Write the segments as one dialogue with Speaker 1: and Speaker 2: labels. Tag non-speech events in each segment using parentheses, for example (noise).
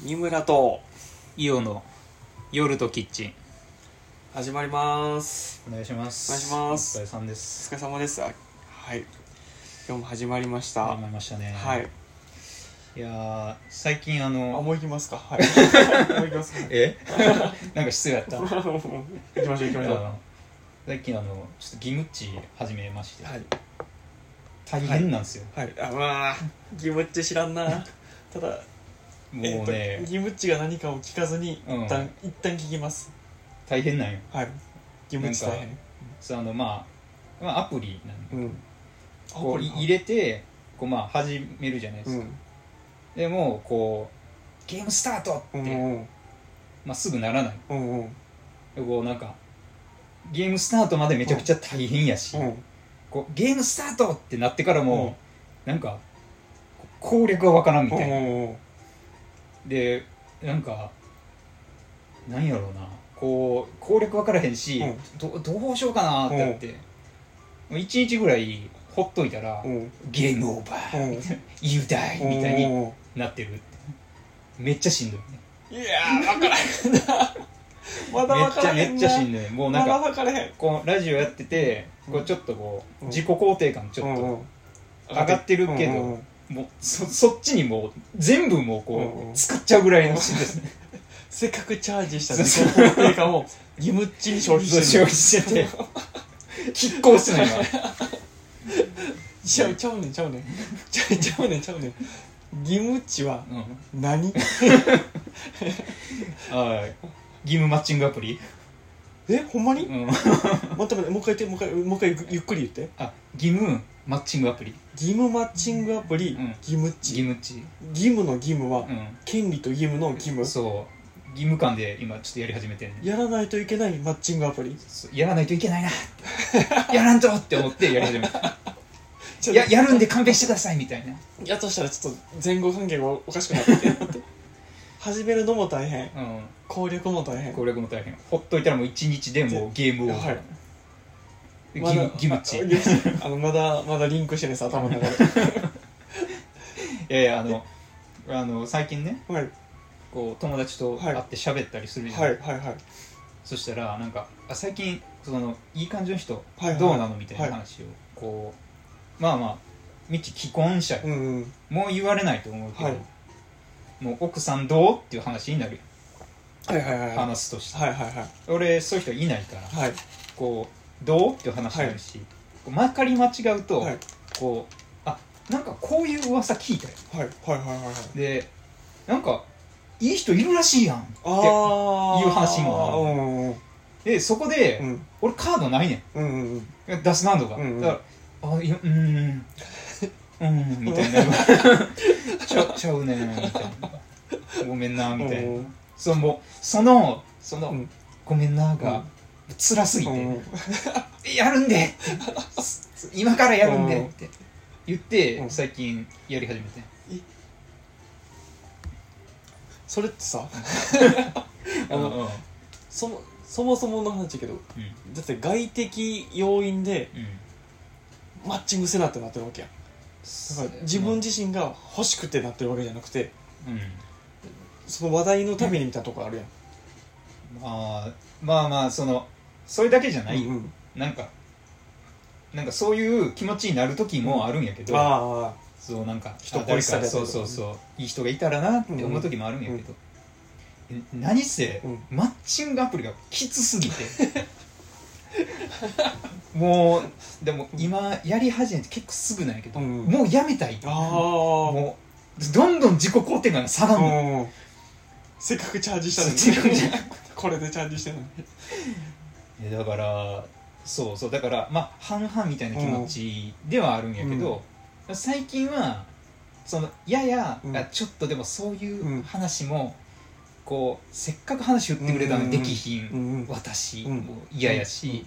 Speaker 1: 三村と
Speaker 2: イオの夜とキッチン。
Speaker 1: 始まります。
Speaker 2: お願いします。
Speaker 1: お願いします。
Speaker 2: お疲れさんで
Speaker 1: お
Speaker 2: す
Speaker 1: 疲れ様です。あはい。今日も始まりました。
Speaker 2: 始まりましたね。
Speaker 1: はい。
Speaker 2: いやー最近あ
Speaker 1: あ
Speaker 2: の
Speaker 1: もう行きますか。はい。(laughs) もう行きますか。
Speaker 2: え？(laughs) なんか失礼やった。あ
Speaker 1: 行きましょう行きましょう。
Speaker 2: の最近あのちょっとギムッチ始めまして。
Speaker 1: はい。
Speaker 2: 大変なんですよ、
Speaker 1: はい。あまあギムッチ知らんな。ただ
Speaker 2: もう
Speaker 1: え
Speaker 2: ね
Speaker 1: っ、とギムッチが何かを聞かずに
Speaker 2: うん。
Speaker 1: 一旦、一旦聞きます。
Speaker 2: 大変なんよ。
Speaker 1: はい。ギムッチ大変。
Speaker 2: そうあのまあ、まあ、アプリなん
Speaker 1: うん。
Speaker 2: こうい入れてこうまあ始めるじゃないで
Speaker 1: うん。
Speaker 2: すか、でもこうゲームスタートって、
Speaker 1: うんうん。
Speaker 2: まあ、すぐならない。
Speaker 1: うんうん。
Speaker 2: でこうなんかゲームスタートまでめちゃくちゃ大変やし、
Speaker 1: うん。
Speaker 2: こうゲームスタートってなってからも、なんかこう攻略がわからんみたいな、
Speaker 1: うん
Speaker 2: でなんかなんやろうな。こう攻略わからへんし、
Speaker 1: うん。
Speaker 2: どどうしようかなってなって、もう1日ぐらいほっといたら、
Speaker 1: うん。
Speaker 2: ゲームオーバー、
Speaker 1: うん。
Speaker 2: みたいな You die みたいになってるって。めっちゃしんどいね。
Speaker 1: いやー分からへんな。ま (laughs) だ
Speaker 2: めっちゃ
Speaker 1: 分からへん
Speaker 2: っちゃしんどい。もうなんか
Speaker 1: 分からへん。
Speaker 2: こうラジオやっててこうちょっとこう
Speaker 1: うん。
Speaker 2: 自己肯定感ちょっと、上がってるけどもうそそっちにもう全部もうこう、使っちゃうぐらいのしんどいですね。(laughs)
Speaker 1: せっかくチャージした自己肯定感をギムッチに消費して
Speaker 2: 消
Speaker 1: る
Speaker 2: 費してて拮抗してない
Speaker 1: ちゃうちゃうねんちゃうねん。ちゃうちゃうねん (laughs) ちゃうねん。ギムッチは
Speaker 2: 今、うん、
Speaker 1: 何？(laughs)
Speaker 2: はい義務マッチングアプリ、
Speaker 1: えほんまに？
Speaker 2: うん、
Speaker 1: 待って待ってもう一回言ってもう一回もう一回ゆっゆっくり言って。
Speaker 2: あ義務マッチングアプリ。
Speaker 1: 義務マッチングアプリ、
Speaker 2: うん。義務っち
Speaker 1: 義務の義務は、
Speaker 2: う
Speaker 1: 権利と義務の義務。
Speaker 2: んそう。義務感で今ちょっとやり始めてんね
Speaker 1: やらないといけないマッチングアプリ。
Speaker 2: そう。やらないといけないな。(laughs) やらんとって思ってやり始めた。(laughs)
Speaker 1: ちょ
Speaker 2: ややるんで勘弁してくださいみたいな。
Speaker 1: やとしたらちょっと前後関係がおかしくなってきて。(laughs) 始めるのも大変。
Speaker 2: うん。
Speaker 1: 攻略も大変。
Speaker 2: 攻略も大変。ほっといたらもう一日でもうゲームオーバー、
Speaker 1: はい
Speaker 2: で
Speaker 1: まだ
Speaker 2: ギムチ。
Speaker 1: ああのまだまだリンクしてないです頭の中で。(laughs)
Speaker 2: いやいやあのあの最近ね
Speaker 1: はい。
Speaker 2: こう友達と会って喋ったりするじゃん、
Speaker 1: はいはいはい。
Speaker 2: そしたらなんかあ最近そのいい感じの人
Speaker 1: はいはい。
Speaker 2: どうなのみたいな話をこうまあまあみち既婚者よ
Speaker 1: うんうん。
Speaker 2: もう言われないと思うけど、
Speaker 1: はい。
Speaker 2: もう奥さんどうっていう話になるよ
Speaker 1: はいはいはいはい。
Speaker 2: 話すとして、
Speaker 1: はいはいはい。
Speaker 2: 俺そういう人いないから
Speaker 1: はい。
Speaker 2: こうどう？っていう話になるし、まかり間違うと、
Speaker 1: はい。
Speaker 2: こうあなんかこういう噂聞いたよ。
Speaker 1: はい。はいはいはいはい
Speaker 2: でなんかいい人いるらしいやんって
Speaker 1: ああ
Speaker 2: いう話も
Speaker 1: うんうん
Speaker 2: でそこで、
Speaker 1: うん。
Speaker 2: 俺カードないね
Speaker 1: うんうん
Speaker 2: ん。出すなとか、
Speaker 1: うんうん。
Speaker 2: だからあいやうーん。うーんみたいな。(laughs) ちゃちゃうねんみたいな。ごめんなみたいな、
Speaker 1: うん。
Speaker 2: そのそのその、
Speaker 1: うん。
Speaker 2: ごめんなが、辛すぎて、
Speaker 1: うん。(laughs)
Speaker 2: やるんで今からやるんでって。言って、
Speaker 1: うん。
Speaker 2: 最近やり始めて。
Speaker 1: それってさ (laughs) あ
Speaker 2: うん
Speaker 1: の
Speaker 2: うん。
Speaker 1: そもそもそもの話だけどだって外的要因で
Speaker 2: うん。
Speaker 1: マッチングせなってなってるわけやだから自分自身が欲しくてなってるわけじゃなくて
Speaker 2: うん。
Speaker 1: その話題のためにみたとこあるやん。
Speaker 2: まあまあまあそのそれだけじゃない。よ、
Speaker 1: うんうん。
Speaker 2: なんかなんかそういう気持ちになる時もあるんやけど、
Speaker 1: あ
Speaker 2: そうなんか
Speaker 1: 人
Speaker 2: あ誰か
Speaker 1: 恋しさで
Speaker 2: そうそうそう。いい人がいたらなって思う時もあるんやけど、え何せ、
Speaker 1: うん。
Speaker 2: マッチングアプリがきつすぎて。(laughs) もうでも今やり始めて結構すぐなんやけど、
Speaker 1: うん
Speaker 2: もうやめたい。
Speaker 1: ああ。あ
Speaker 2: もうどんどん自己肯定感が下がるの、
Speaker 1: うんせっかくチャージしたのに。(laughs) これでチャージしてんのに
Speaker 2: いやだからそうそう。だからまあ半々みたいな気持ちではあるんやけど、最近はそのやや、
Speaker 1: うん。
Speaker 2: あちょっとでもそうい
Speaker 1: う
Speaker 2: 話も、こうせっかく話振ってくれたのにできひん、私
Speaker 1: うん。
Speaker 2: も嫌やし、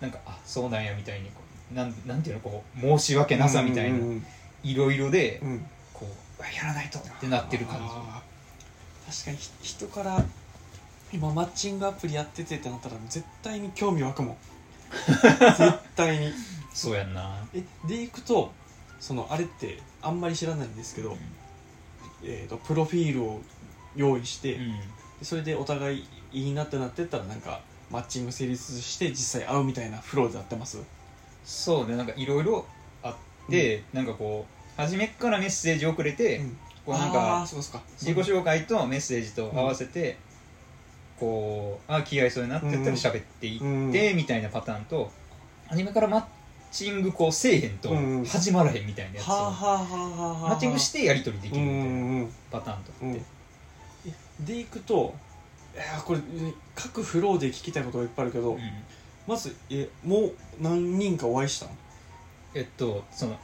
Speaker 2: なんかあそうなんやみたいにこうなんなんていうのこう申し訳なさみたいな、いろいろで、こうあやらないとってなってる感
Speaker 1: あー。確かにひ人から今マッチングアプリやっててってなったら絶対に興味湧くもん。(laughs) 絶対に。
Speaker 2: じそうやんな。
Speaker 1: えでいくとそのあれってあんまり知らないんですけど、えー、とプロフィールを用意して、
Speaker 2: うん。
Speaker 1: それでお互いいいなってなってったらなんかマッチング成立して実際会うみたいなフローでやってます？
Speaker 2: そうねなんかいろいろあって、なんかこう初めっからメッセージをくれて、
Speaker 1: うん。
Speaker 2: こうなんか。自己紹介とメッセージと合わせて、こうあ気合いそうになってったら喋っていって、みたいなパターンと初めからマッチングこうせえへんと
Speaker 1: うん。
Speaker 2: 始まらへんみたいなやつマッチングしてやり取りでき
Speaker 1: うん
Speaker 2: るみたいなパターンとって、
Speaker 1: でいくといやこれ各フローで聞きたいことがいっぱいあるけど、
Speaker 2: うん。
Speaker 1: まずえもう何人かお会いしたの？
Speaker 2: えっとその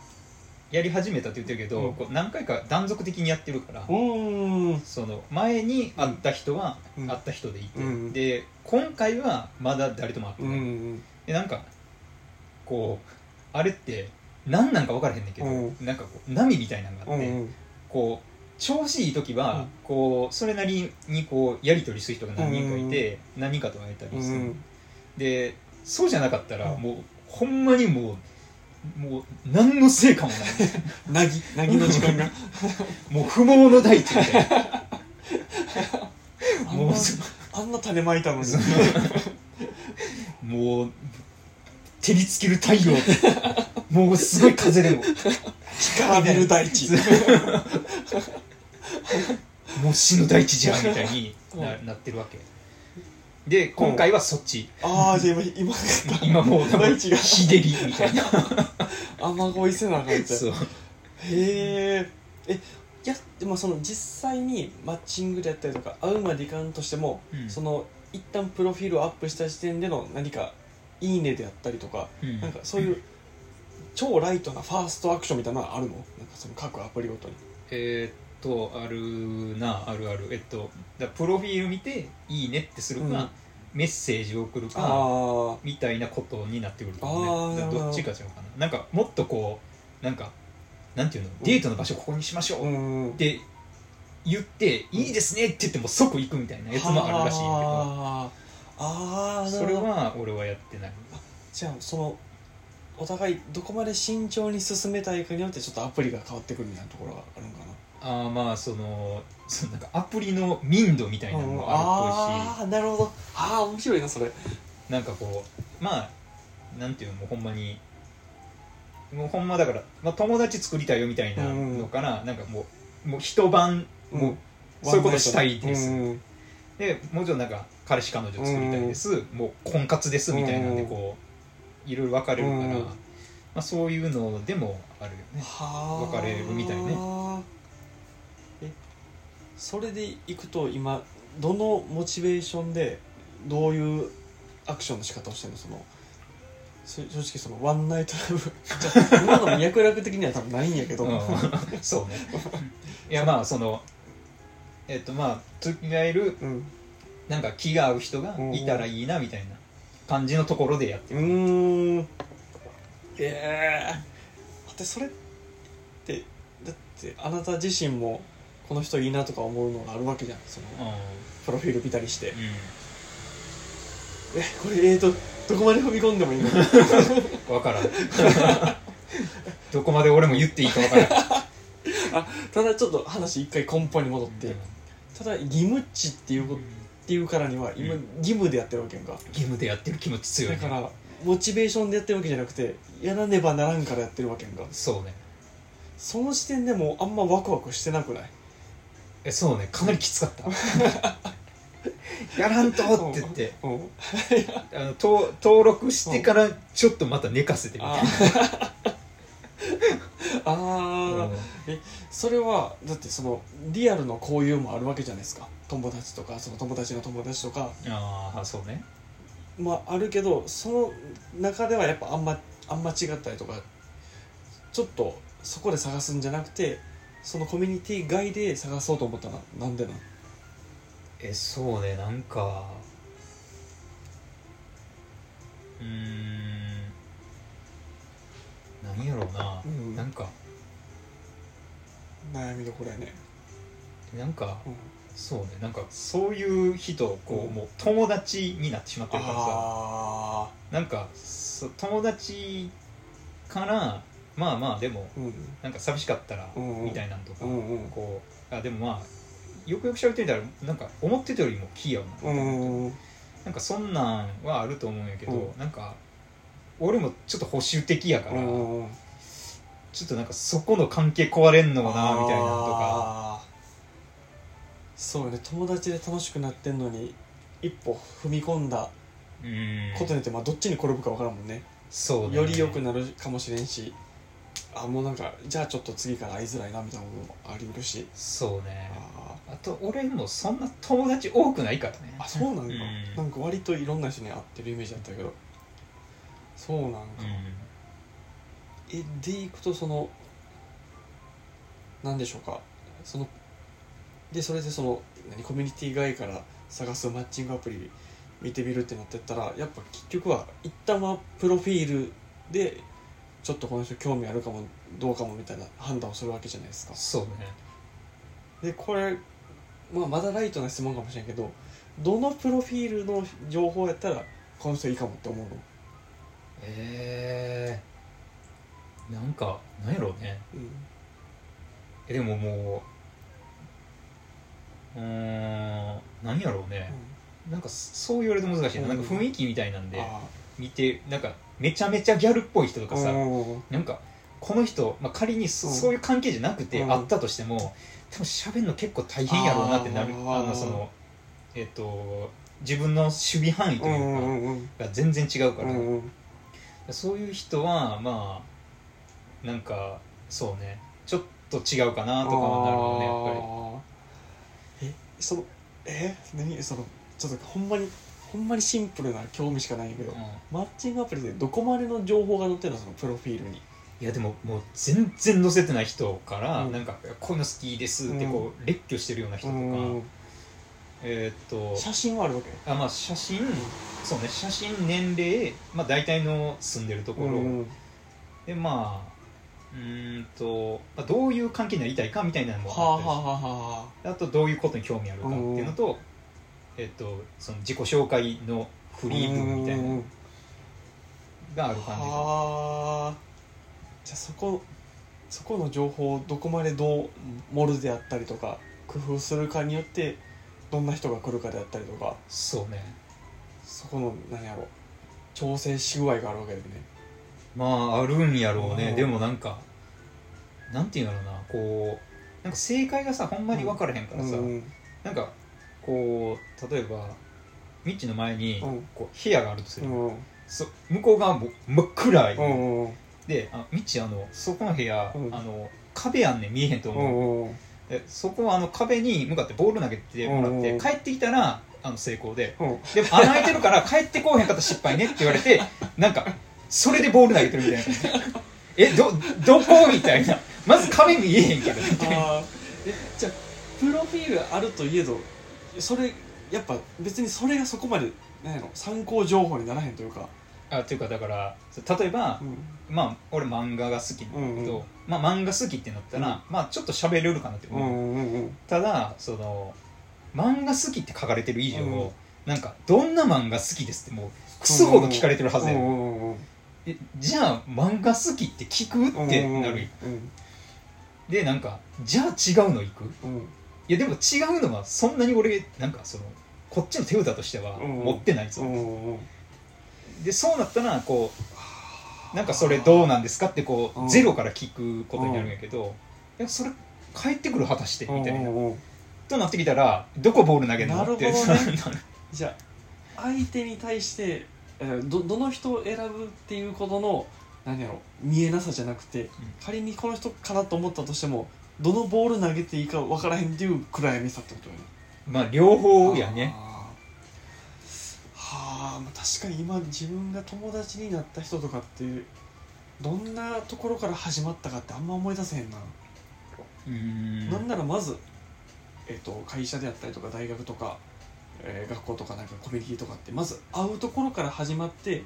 Speaker 2: やり始めたって言ってるけど、
Speaker 1: うん。
Speaker 2: こう何回か断続的にやってるから、
Speaker 1: うん
Speaker 2: その前に会った人は
Speaker 1: うん。
Speaker 2: 会った人でいて、
Speaker 1: うん
Speaker 2: で今回はまだ誰とも会って
Speaker 1: う
Speaker 2: ない、
Speaker 1: ん
Speaker 2: でなんかこうあれって何なんか分からへんねんけど、
Speaker 1: うん。
Speaker 2: なんかこう波みたいなのがあって、
Speaker 1: うん
Speaker 2: こう調子いい時は、
Speaker 1: うん。
Speaker 2: こうそれなりにこうやり取りする人が何人かいて、何人かと会えたりする、
Speaker 1: うん。
Speaker 2: でそうじゃなかったら、
Speaker 1: うん。
Speaker 2: もうほんまにもうもう何の成果もない。(laughs)
Speaker 1: なぎなぎの時間が。(laughs)
Speaker 2: もう不毛の大地みたいな。(laughs)
Speaker 1: あんな
Speaker 2: もうそ
Speaker 1: あんな種まいたのに。
Speaker 2: そもう照りつける太陽。もうすごい風でも。
Speaker 1: 干からびる大地。
Speaker 2: もう死ぬ大地じゃんみたいにななってるわけで今回はそっち。
Speaker 1: ああじゃあ今今
Speaker 2: 今もう多分日照りみたいな。(laughs)
Speaker 1: 雨乞いせなあかんみたい
Speaker 2: そう。
Speaker 1: なへええいやでもその実際にマッチングであったりとか会うまでいかんとしても、
Speaker 2: うん。
Speaker 1: その一旦プロフィールをアップした時点での何か「いいね」であったりとか、
Speaker 2: うん。
Speaker 1: なんかそういう超ライトなファーストアクションみたいなのはあるの？なんかその各アプリごとに。
Speaker 2: えーっとあるなあるある。えっとだプロフィール見て「いいね」ってするか、
Speaker 1: うん。
Speaker 2: メッセージを送るか
Speaker 1: あ
Speaker 2: みたいなことになってくると
Speaker 1: あ
Speaker 2: 思うね
Speaker 1: ど。
Speaker 2: っちか違うかな。なんかもっとこうなんかなんていうの？デートの場所ここにしましょ
Speaker 1: あう
Speaker 2: うんって言って「いいですね」って言っても即行くみたいなやつもあるらしいんや
Speaker 1: あーあ
Speaker 2: それは俺はやってない。
Speaker 1: じゃあそのお互いどこまで慎重に進めたいかによってちょっとアプリが変わってくるみたいなところがあるんかな
Speaker 2: ああまあそのそのなんかアプリの民度みたいなのもあ
Speaker 1: ああなるほど。ああ面白いなそれ。
Speaker 2: るっぽいしなんかこうまあなんていうのもうほんまにもうほんまだから、まあ、友達作りたいよみたいなのから、なんかもうもう一晩もうそういうことしたいです。
Speaker 1: うんうん。
Speaker 2: でもうちょっとなんか彼氏彼女作りたいです、もう婚活ですみたいなんでこういろいろ分かれるから、
Speaker 1: うん。
Speaker 2: まあ、そういうのでもあるよね。
Speaker 1: はあ。
Speaker 2: 分かれるみたいね。
Speaker 1: えそれでいくと今どのモチベーションでどういうアクションの仕方をしてるの？そのそ正直そのワンナイトラブ。今のも脈絡的には多分ないんやけど、
Speaker 2: うん。そうね。いやまあそのえっとまあ付き合える
Speaker 1: うん。
Speaker 2: なんか気が合う人がいたらいいなみたいな感じのところでやって
Speaker 1: う
Speaker 2: る、
Speaker 1: ーん。ええだってそれってだってあなた自身もこの人いいなとか思うのがあるわけじゃん。その
Speaker 2: うん。
Speaker 1: プロフィール見たりして。
Speaker 2: うん。
Speaker 1: えこれえーとどこまで踏み込んでもいいの？(laughs)
Speaker 2: 分からん。(laughs) どこまで俺も言っていいか分からん。
Speaker 1: ただちょっと話一回根本に戻って。ただ義務っちっていうことっていうからには今
Speaker 2: うん。
Speaker 1: 義務でやってるわけやんか。
Speaker 2: 義務でやってる気持ち強いね。
Speaker 1: だからモチベーションでやってるわけじゃなくてやらねばならんからやってるわけやんか。
Speaker 2: そうね。
Speaker 1: その時点でもうあんまワクワクしてなくない？
Speaker 2: えそうね。かなりきつかった。やらんとって言って。
Speaker 1: う。ん
Speaker 2: あの登登録してからちょっとまた寝かせてみたい
Speaker 1: ああ
Speaker 2: な
Speaker 1: ーそれはだってそのリアルの交友もあるわけじゃないですか。友達とかその友達の友達とか。
Speaker 2: ああそうね。
Speaker 1: まああるけどその中ではやっぱあんまあんま違ったりとかちょっとそこで探すんじゃなくてそのコミュニティ外で探そうと思ったらなんでなん
Speaker 2: えそうねなんかうーんなんやろうな、
Speaker 1: うん。
Speaker 2: なんか
Speaker 1: 悩みどころやね、
Speaker 2: なんか
Speaker 1: うん、
Speaker 2: そうねなんかそういう人こう、
Speaker 1: うん。
Speaker 2: もう友達になってしまってるからさ。
Speaker 1: あ
Speaker 2: なんかそ友達からまあまあでも
Speaker 1: あうん。
Speaker 2: なんか寂しかったらみたいなんとか、
Speaker 1: うんうん。
Speaker 2: こうあでもまあよくよく喋ってみたらなんか思ってたよりも器用な。
Speaker 1: うん
Speaker 2: なんかそんなんはあると思うんやけど、
Speaker 1: うん。
Speaker 2: なんか俺もちょっと保守的やから、
Speaker 1: うん
Speaker 2: ちょっとなんかそこの関係壊れんのもなみたいなのとか。
Speaker 1: そうよね友達で楽しくなってんのに一歩踏み込んだ
Speaker 2: うん。
Speaker 1: ことによって、まあ、どっちに転ぶか分からんもんね。
Speaker 2: そうね。
Speaker 1: より良くなるかもしれんしあもうなんかじゃあちょっと次から会いづらいなみたいなのもありうるし。
Speaker 2: そうね。
Speaker 1: あ
Speaker 2: あと俺もそんな友達多くないからね。
Speaker 1: ーあそうなんか、
Speaker 2: うん。
Speaker 1: なんか割といろんな人に会ってるイメージだったけど。そうなんか、えでいくとそのなんでしょうか。そのでそれでその何コミュニティ外から探すマッチングアプリ見てみるってなってったらやっぱ結局は一旦はプロフィールでちょっとこの人興味あるかもどうかもみたいな判断をするわけじゃないですか。
Speaker 2: そうね。
Speaker 1: でこれ、まあ、まだライトな質問かもしれんけどどのプロフィールの情報やったらこの人いいかもって思うの？
Speaker 2: えー、なんかなんやろうね。
Speaker 1: うん。
Speaker 2: えでももううーん何やろうね、なんかそう言われると難しいな,、
Speaker 1: うん
Speaker 2: なん。か雰囲気みたいなんで
Speaker 1: あ
Speaker 2: 見てなんかめちゃめちゃギャルっぽい人と
Speaker 1: あ
Speaker 2: かさ、
Speaker 1: うん
Speaker 2: なんかこの人、まあ、仮にそ,、
Speaker 1: う
Speaker 2: いう関係じゃなくて
Speaker 1: うん。
Speaker 2: あったとしても多分喋るの結構大変やろうなってなる。
Speaker 1: あ
Speaker 2: のそのえっ、と自分の守備範囲と
Speaker 1: う
Speaker 2: いうかが全然違うから、そういう人はまあなんかそうね。ちょっと違うかなとかはなるよねやっぱり。
Speaker 1: ぱりえそのえ？何？そのちょっとほんまにほんまにシンプルな興味しかないんやけど、
Speaker 2: うん。
Speaker 1: マッチングアプリでどこまでの情報が載ってるのそのプロフィールに。
Speaker 2: いやでももう全然載せてない人から、
Speaker 1: うん。
Speaker 2: なんかこういうの好きですってこう、列挙してるような人とか、
Speaker 1: うん。
Speaker 2: えーっと
Speaker 1: 写真はあるわけ？
Speaker 2: あまあ写真、そうね写真年齢まあ大体の住んでるところ、
Speaker 1: うん
Speaker 2: でまあうーんと、まあ、どういう関係になりたいかみたいなのも
Speaker 1: はあは
Speaker 2: あったり
Speaker 1: あはあはあ。
Speaker 2: あとどういうことに興味あるかっていうのと、えっとその自己紹介のフリー文みたいなのがある感じか。
Speaker 1: はあ。じゃあそこそこの情報をどこまでどう盛るであったりとか工夫するかによってどんな人が来るかであったりとか。
Speaker 2: そうね。
Speaker 1: そこの何やろ。調整し具合があるわけだよね。
Speaker 2: まああるんやろうね。
Speaker 1: うん
Speaker 2: でもなんかなんていうんやろうな。こうなんか正解がさほんまに分からへんからさ、
Speaker 1: うん。
Speaker 2: なんかこう例えばミッチの前に
Speaker 1: うん。
Speaker 2: こう部屋があるとする、
Speaker 1: うん。
Speaker 2: そ向こう側も真っ暗い、
Speaker 1: うんうん。
Speaker 2: であミッチあのそこの部屋、
Speaker 1: うん。
Speaker 2: あの壁あんねん見えへんと
Speaker 1: う。
Speaker 2: 思う、
Speaker 1: んうん。
Speaker 2: でそこはあの壁に向かってボール投げてもらって、
Speaker 1: うん
Speaker 2: 帰ってきたらあの成功で。
Speaker 1: うん。
Speaker 2: でも穴開いてるから帰ってこうへんかったら失敗ねって言われて (laughs) なんかそれでボール投げてるみたいな。えどどこみたいな。まず壁見えへんけど。みたいな
Speaker 1: あー。えじゃあプロフィールあるといえどそれやっぱ別にそれがそこまでなんやろ参考情報にならへんというか、
Speaker 2: あっていうかだから例えば、
Speaker 1: うん。
Speaker 2: まあ俺漫画が好きなんだけど、
Speaker 1: うんうん。
Speaker 2: まあ漫画好きってなったら、まあちょっと喋れるかなって
Speaker 1: う。
Speaker 2: 思う、
Speaker 1: んうんうん。
Speaker 2: ただその漫画好きって書かれてる以上、
Speaker 1: うん
Speaker 2: なんかどんな漫画好きですってもうクソほど聞かれてるはずや、じゃあ漫画好きって聞くってなる、
Speaker 1: うん
Speaker 2: でなんかじゃあ違うの行く？
Speaker 1: うんうん
Speaker 2: いやでも違うのはそんなに俺なんかそのこっちの手札としては
Speaker 1: うん。
Speaker 2: 持ってないぞ、でそうなったらこうなんかそれどうなんですかってこう、
Speaker 1: うん。
Speaker 2: ゼロから聞くことになるんやけど、いやそれ帰ってくる果たしてみたいな、となってきたらどこボール投げるの？
Speaker 1: なるほどね。
Speaker 2: って (laughs)
Speaker 1: じゃあ相手に対してえーどどの人を選ぶっていうことの何やろ見えなさじゃなくて、仮にこの人かなと思ったとしてもどのボール投げていいか分からへんっていう暗闇さってことよね。
Speaker 2: まあ両方やね。
Speaker 1: はあ、まあ、確かに今自分が友達になった人とかってどんなところから始まったかってあんま思い出せへんな、
Speaker 2: うん。
Speaker 1: なんならまず、えー、と会社であったりとか大学とか、えー学校とかなんかコミュニティとかってまず会うところから始まって、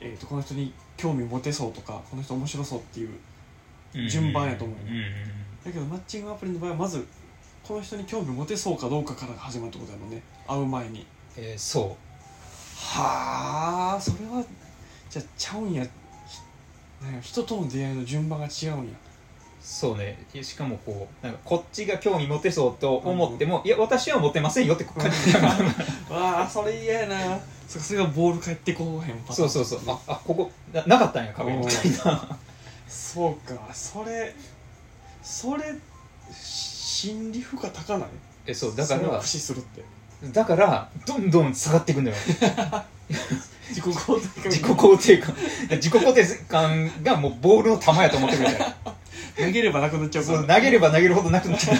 Speaker 1: えー、とこの人に興味持てそうとかこの人面白そうっていう順番やと思う
Speaker 2: うんうんうん
Speaker 1: だけどマッチングアプリの場合はまずこの人に興味持てそうかどうかから始まるってことだもんね。会う前に。
Speaker 2: えーそ
Speaker 1: はあそれはじゃあちゃうんや。人との出会いの順番が違うんや。
Speaker 2: うそうね。しかもこうなんかこっちが興味持てそうと思っても、いや私は持てませんよって感じだから。(laughs)
Speaker 1: わあそれ嫌やな。そそれがボール返ってこうへんパターン。
Speaker 2: そうそうそう。ああここななかったんや壁みたいな。
Speaker 1: そうか。それそれ心理負荷高ない？
Speaker 2: えそうだから
Speaker 1: それを駆使するって。
Speaker 2: だからどんどん下がっていくんだよ。(laughs)
Speaker 1: 自己肯定感
Speaker 2: 自己肯定感。自己肯定感がもうボールの球やと思ってくれたら
Speaker 1: 投げればなくなっちゃうから。
Speaker 2: そう投げれば投げるほどなくなっちゃう。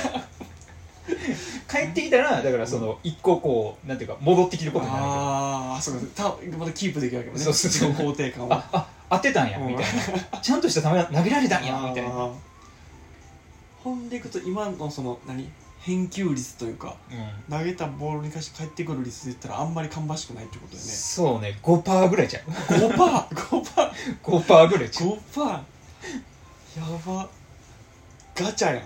Speaker 2: (laughs) 帰ってきたらだからその一個こうなんていうか戻ってきることになるわ
Speaker 1: ああそうか。たまだキープできるわけもね。
Speaker 2: そうそう
Speaker 1: 自己肯定感を。
Speaker 2: ああ当てたんやみたいな。ちゃんとした球投げられたんやみたいな、
Speaker 1: あーほんでいくと今のその何？返球率というか
Speaker 2: う
Speaker 1: 投げたボールに関して返ってくる率で言ったらあんまり芳しくないってことよね。
Speaker 2: そうね。5%ぐらいちゃう。
Speaker 1: 5パー？5パー
Speaker 2: ？5%ぐらいちゃう。
Speaker 1: 5パー？やば。ガチャやん。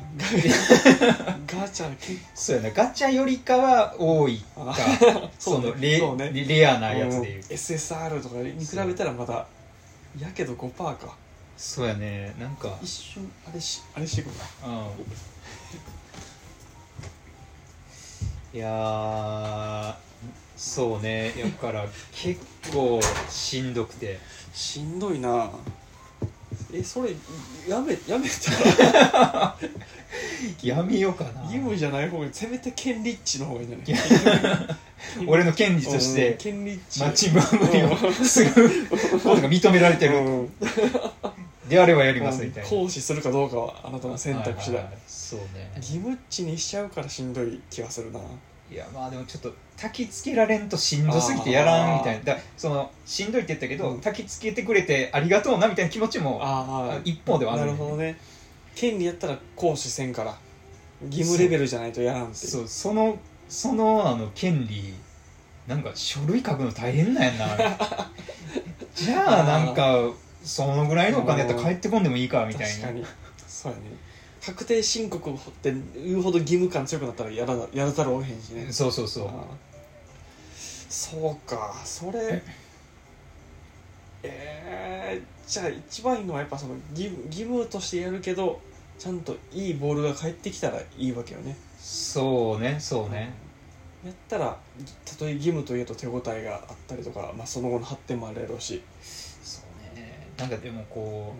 Speaker 1: ガチャ。結
Speaker 2: そうやな。ガチャよりかは多いか。
Speaker 1: あ
Speaker 2: そ
Speaker 1: ね。
Speaker 2: のレ
Speaker 1: そうね。
Speaker 2: レレアなやつでいう
Speaker 1: うん。SSR とかに比べたらまだやけど5パーか
Speaker 2: そうやね。なんか。
Speaker 1: 一瞬あれしあれしてくるな。
Speaker 2: うん。いやーそうね。だから結構しんどくて。
Speaker 1: しんどいな。えそれやめやめたら (laughs)
Speaker 2: やめようかな。
Speaker 1: 義務じゃない方がせめて権利ッチの方がいいんじゃない？(laughs)
Speaker 2: 俺の権利とし
Speaker 1: うん
Speaker 2: て
Speaker 1: 権利ッチ
Speaker 2: マッチングアプリをする。(laughs) ことが認められてる。
Speaker 1: うん
Speaker 2: であればやりますみたいな。
Speaker 1: 行使するかどうかはあなたの選択肢だ
Speaker 2: はいはいはい。そうね。
Speaker 1: 義務っちにしちゃうからしんどい気がするな。い
Speaker 2: やまあでもちょっと焚きつけられんとしんどすぎてやらんみたいな。そのしんどいって言ったけど、
Speaker 1: うん。
Speaker 2: 焚きつけてくれてありがとうなみたいな気持ちも
Speaker 1: あ
Speaker 2: 一方ではあるね
Speaker 1: なるほどね。権利やったら行使せんから義務レベルじゃないとやらんって
Speaker 2: そうそのそのあの権利なんか書類書くの大変なんやんな。(laughs) じゃあなんかそのぐらいのお金やったら帰ってこんでもいいかみたいな。
Speaker 1: 確かに。そうやね。確定申告って言うほど義務感強くなったらやらだやらざるを得へんしね。
Speaker 2: そうそうそう。
Speaker 1: そうか。それえ？ー、じゃあ一番いいのはやっぱその義務義務としてやるけどちゃんといいボールが返ってきたらいいわけよね。
Speaker 2: そうねそうね。
Speaker 1: やったらたとえ義務といえど手応えがあったりとか、まあ、その後の発展もあるやろうし、
Speaker 2: なんかでもこ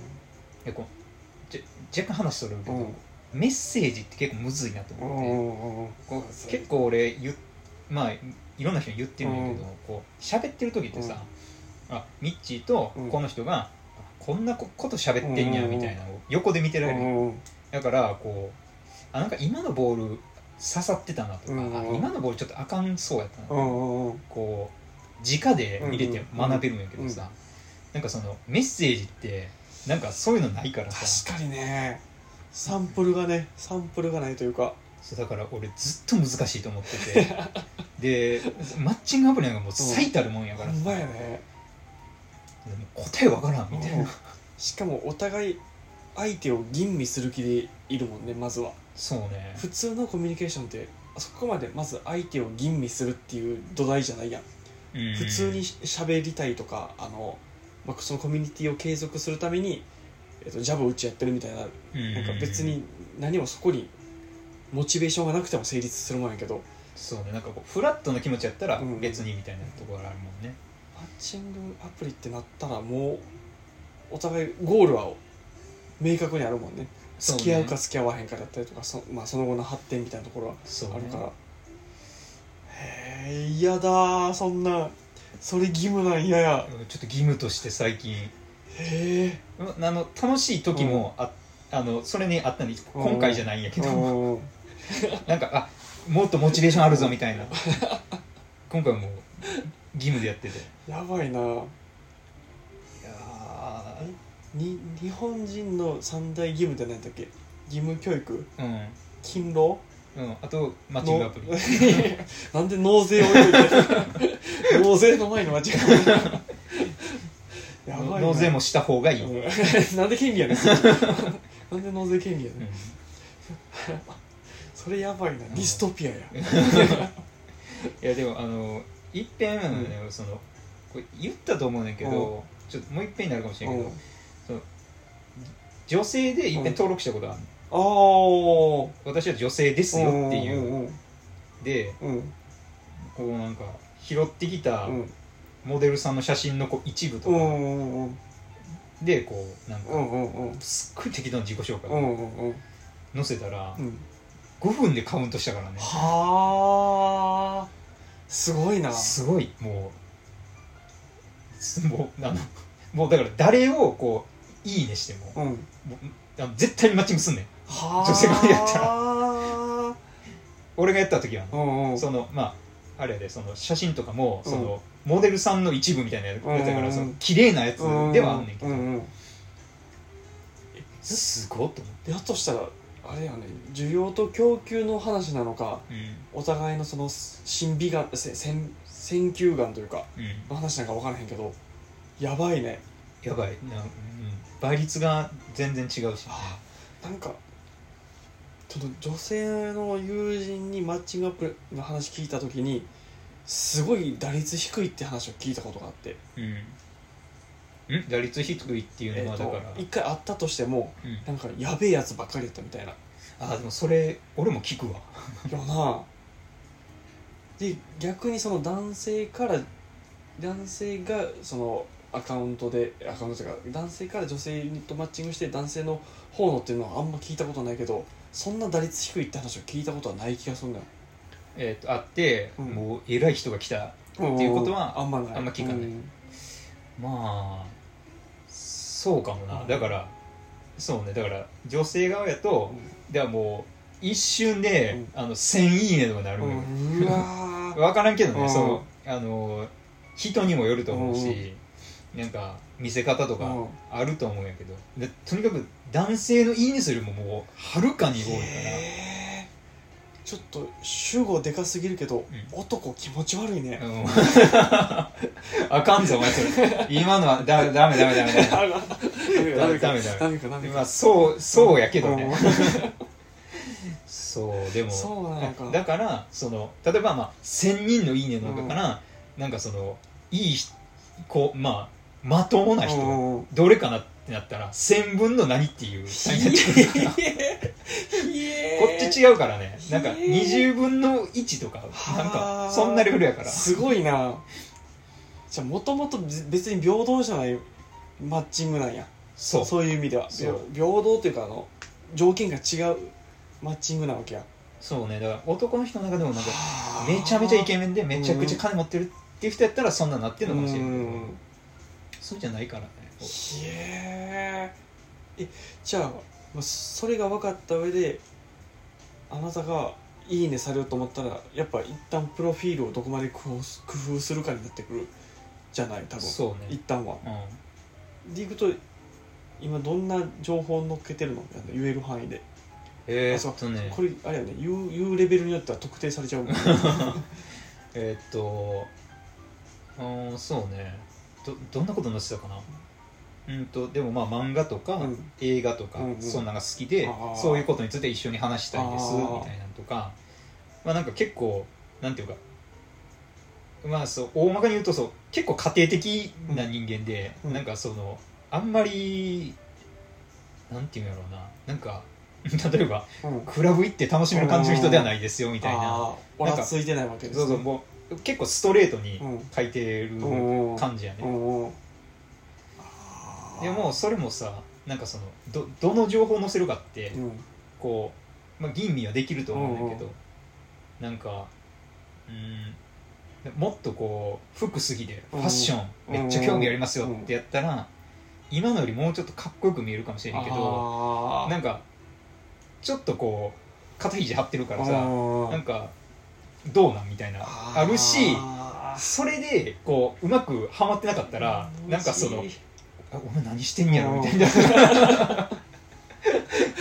Speaker 2: ういやこうじゃ若干話それるけど、
Speaker 1: うん。
Speaker 2: メッセージって結構むずいなと
Speaker 1: う
Speaker 2: 思って、結構俺言っまあいろんな人に言ってるんやけど、こう喋ってる時ってさ、あミッチーと
Speaker 1: うん。
Speaker 2: この人が、あこんなここと喋ってんや
Speaker 1: うん
Speaker 2: みたいなのを横で見てられる、
Speaker 1: うん
Speaker 2: だからこうあなんか今のボール刺さってたなとか、今のボールちょっとあかんそうやったなとか、
Speaker 1: うんうんうん。
Speaker 2: こう直で見れて
Speaker 1: うんうん。
Speaker 2: 学べるんやけどさ、なんかそのメッセージってなんかそういうのないからさ。
Speaker 1: 確かにね。サンプルがねサンプルがないというか。
Speaker 2: そうだから俺ずっと難しいと思ってて。でマッチングアプリなんかもう最たるもんやから
Speaker 1: ほん
Speaker 2: さ、
Speaker 1: まやね。
Speaker 2: 答えわからんみたいな、
Speaker 1: うん。しかもお互い相手を吟味する気でいるもんねまずは。
Speaker 2: そうね。
Speaker 1: 普通のコミュニケーションってあそこまでまず相手を吟味するっていう土台じゃないやん。
Speaker 2: うん。
Speaker 1: 普通にし喋りたいとかあの、まあ、そのコミュニティを継続するために、えっと、ジャブ打ちやってるみたいな
Speaker 2: うん。
Speaker 1: なんか別に何もそこにモチベーションがなくても成立するもんやけど
Speaker 2: そうねなんかこうフラットな気持ちやったら
Speaker 1: うん。
Speaker 2: 別にみたいなところあるもんね、
Speaker 1: マッチングアプリってなったらもうお互いゴールは明確にあるもん
Speaker 2: ね。
Speaker 1: 付き合うか付き合わへんかだったりとかそ,、まあ、その後の発展みたいなところは
Speaker 2: そうね
Speaker 1: あるから、へえ嫌だーそんなそれ義務なん嫌や。
Speaker 2: うんちょっと義務として最近。
Speaker 1: へえ。
Speaker 2: あの楽しい時もあ,、あのそれにあったん。で今回じゃないんやけど、
Speaker 1: うん。(laughs)
Speaker 2: なんかあもっとモチベーションあるぞみたいな。今回もう義務でやってて。い
Speaker 1: やばいな。
Speaker 2: や
Speaker 1: に日本人の三大義務って何だっけ？義務教育？
Speaker 2: ーうん。
Speaker 1: 勤労？
Speaker 2: うん、あとマッチングアプリ。(laughs)
Speaker 1: なんで納税を納税の前に間違えたやばいな
Speaker 2: 納税もした方がいい、(laughs)
Speaker 1: なんで権利やねん。(laughs) なんで納税権利やねん。それやばいな。ディストピアや。
Speaker 2: いやでもあのいっぺん、ねそのこれ言ったと思うねんけど、ちょっともういっぺんになるかもしれんけど、
Speaker 1: うん。
Speaker 2: 女性でいっぺん登録したことがあるの、
Speaker 1: ああ
Speaker 2: 私は女性ですよっていう、
Speaker 1: うん
Speaker 2: で
Speaker 1: うんうん。
Speaker 2: こうなんか拾ってきた
Speaker 1: うん。
Speaker 2: モデルさんの写真のこう一部とか。
Speaker 1: うんうんうん
Speaker 2: でこうなんか
Speaker 1: うんうんうん。
Speaker 2: すっごい適当な自己紹介
Speaker 1: うんうんうん
Speaker 2: 載せたら
Speaker 1: うん。
Speaker 2: 5分でカウントしたからね。
Speaker 1: はあすごいな。
Speaker 2: すごいもうすもうあのもうだから誰をこういいねしても
Speaker 1: うん。
Speaker 2: もう絶対にマッチングすんねん。
Speaker 1: はあ。
Speaker 2: 女性がやったら。
Speaker 1: ら
Speaker 2: 俺がやった時はね
Speaker 1: うんうん。
Speaker 2: そのまああれやでその写真とかも、
Speaker 1: うん。
Speaker 2: そのモデルさんの一部みたいなやつだから、
Speaker 1: うん
Speaker 2: その綺麗なやつではあんねんけど、
Speaker 1: うんうん
Speaker 2: すごっと思って、
Speaker 1: やっとしたらあれやね需要と供給の話なのか
Speaker 2: う
Speaker 1: お互いのその審美眼せ選選球眼というか話なんか分からへんけどやばいね。
Speaker 2: やばい。な、うん、倍率が全然違うし、
Speaker 1: あなんかちょっと女性の友人にマッチングアップの話聞いた時にすごい打率低いって話を聞いたことがあって、
Speaker 2: うん、ん？打率低いっていう
Speaker 1: えー、
Speaker 2: のはだから、
Speaker 1: と一回会ったとしても
Speaker 2: うん、
Speaker 1: なんかやべえやつばっかりやったみたいな。
Speaker 2: あでもそれ俺も聞くわ。
Speaker 1: よなで逆にその男性から男性がそのアカウントでアカウントというか男性から女性とマッチングして男性の方のっていうのはあんま聞いたことないけどそんな打率低いって話を聞いたことはない気がするんだよ。
Speaker 2: えっ、と会って、
Speaker 1: うん。
Speaker 2: もう偉い人が来た
Speaker 1: って
Speaker 2: いうことは
Speaker 1: あんまない。
Speaker 2: あんま聞かない。
Speaker 1: うん。
Speaker 2: まあそうかもな、
Speaker 1: うん。
Speaker 2: だからそうね。だから女性側やと、ではもう一瞬で、あの1000いいねとかなる
Speaker 1: うん。うわー。(laughs)
Speaker 2: 分からんけどね、
Speaker 1: うん。
Speaker 2: そのあの人にもよると思うし、なんか見せ方とか
Speaker 1: うん。
Speaker 2: あると思うんやけど。でとにかく男性のいいねするももうはるかに多いから。
Speaker 1: ちょっと主語でかすぎるけど、
Speaker 2: う
Speaker 1: 男気持ち悪いね、
Speaker 2: うん。(laughs) あかんぞお前それ。今のはだダメダメダメダメ。
Speaker 1: あダメか
Speaker 2: ダメダメ
Speaker 1: ダメ。かダメか。
Speaker 2: まあそうそうやけどね、
Speaker 1: うん。(laughs)
Speaker 2: そうでも
Speaker 1: そうなのか。
Speaker 2: だからその例えばまあ1000人の「いいね」の中から、なんかそのいいひこうまあまともな人、どれかなってなったら1000分の何っていう単位になっちゃうこっち違うからね。なんか
Speaker 1: ひえ
Speaker 2: 20分の1とかなんかそんなレベルやから。
Speaker 1: すごいな。じゃあもともと別に平等じゃないマッチングなんや。
Speaker 2: そう。
Speaker 1: そういう意味では。
Speaker 2: そう。
Speaker 1: 平平等っていうかあの条件が違うマッチングなわけや。
Speaker 2: そうね。だから男の人の中でもなんか
Speaker 1: はあ。
Speaker 2: めちゃめちゃイケメンでめちゃくちゃ金持ってるっていう人やったらそんななってるのかもしれないそうじゃないからね。
Speaker 1: ひええじゃあまあそれが分かった上であなたが「いいね」されようと思ったらやっぱ一旦プロフィールをどこまで工夫するかになってくるじゃない多分。
Speaker 2: そうね。
Speaker 1: 一旦は。
Speaker 2: うん。
Speaker 1: でいくと今どんな情報を載っけてるの？言える範囲で、
Speaker 2: えーっとね。
Speaker 1: これあれやね。言う言うレベルによっては特定されちゃうもん (laughs)
Speaker 2: えーっとうんそうねどどんなこと載せたかな？うんとでもまあ漫画とか、
Speaker 1: うん。
Speaker 2: 映画とか、
Speaker 1: うんうん。
Speaker 2: そんなのが好きで
Speaker 1: あー。
Speaker 2: そういうことについて一緒に話したいです
Speaker 1: あー。
Speaker 2: みたいなのとか。まあなんか結構なんていうかまあそう大まかに言うとそう結構家庭的な人間で、
Speaker 1: うん。
Speaker 2: なんかそのあんまりなんていうんやろうな。なんか (laughs) 例えば
Speaker 1: うん。
Speaker 2: クラブ行って楽しめる感じの人ではないですよみたいな。
Speaker 1: あー。おらついてないわけですね。
Speaker 2: そうそうもう結構ストレートに
Speaker 1: うん。
Speaker 2: 書いてる
Speaker 1: うん。
Speaker 2: 感じやね、でもそれもさなんかそのどどの情報を載せるかって、
Speaker 1: うん。
Speaker 2: こう、まあ、吟味はできると思うんだけど、
Speaker 1: うん。
Speaker 2: なんかうんもっとこう服好きでフ
Speaker 1: うん。
Speaker 2: ァッションめっちゃ興味ありますよってやったら、今のよりもうちょっとかっこよく見えるかもしれんけどなんかちょっとこう肩肘張ってるからさ
Speaker 1: うん。
Speaker 2: なんかどうなんみたいな
Speaker 1: あ
Speaker 2: るしそれでこううまくはまってなかったらなんかその「あお前何してんやろ」みたいな。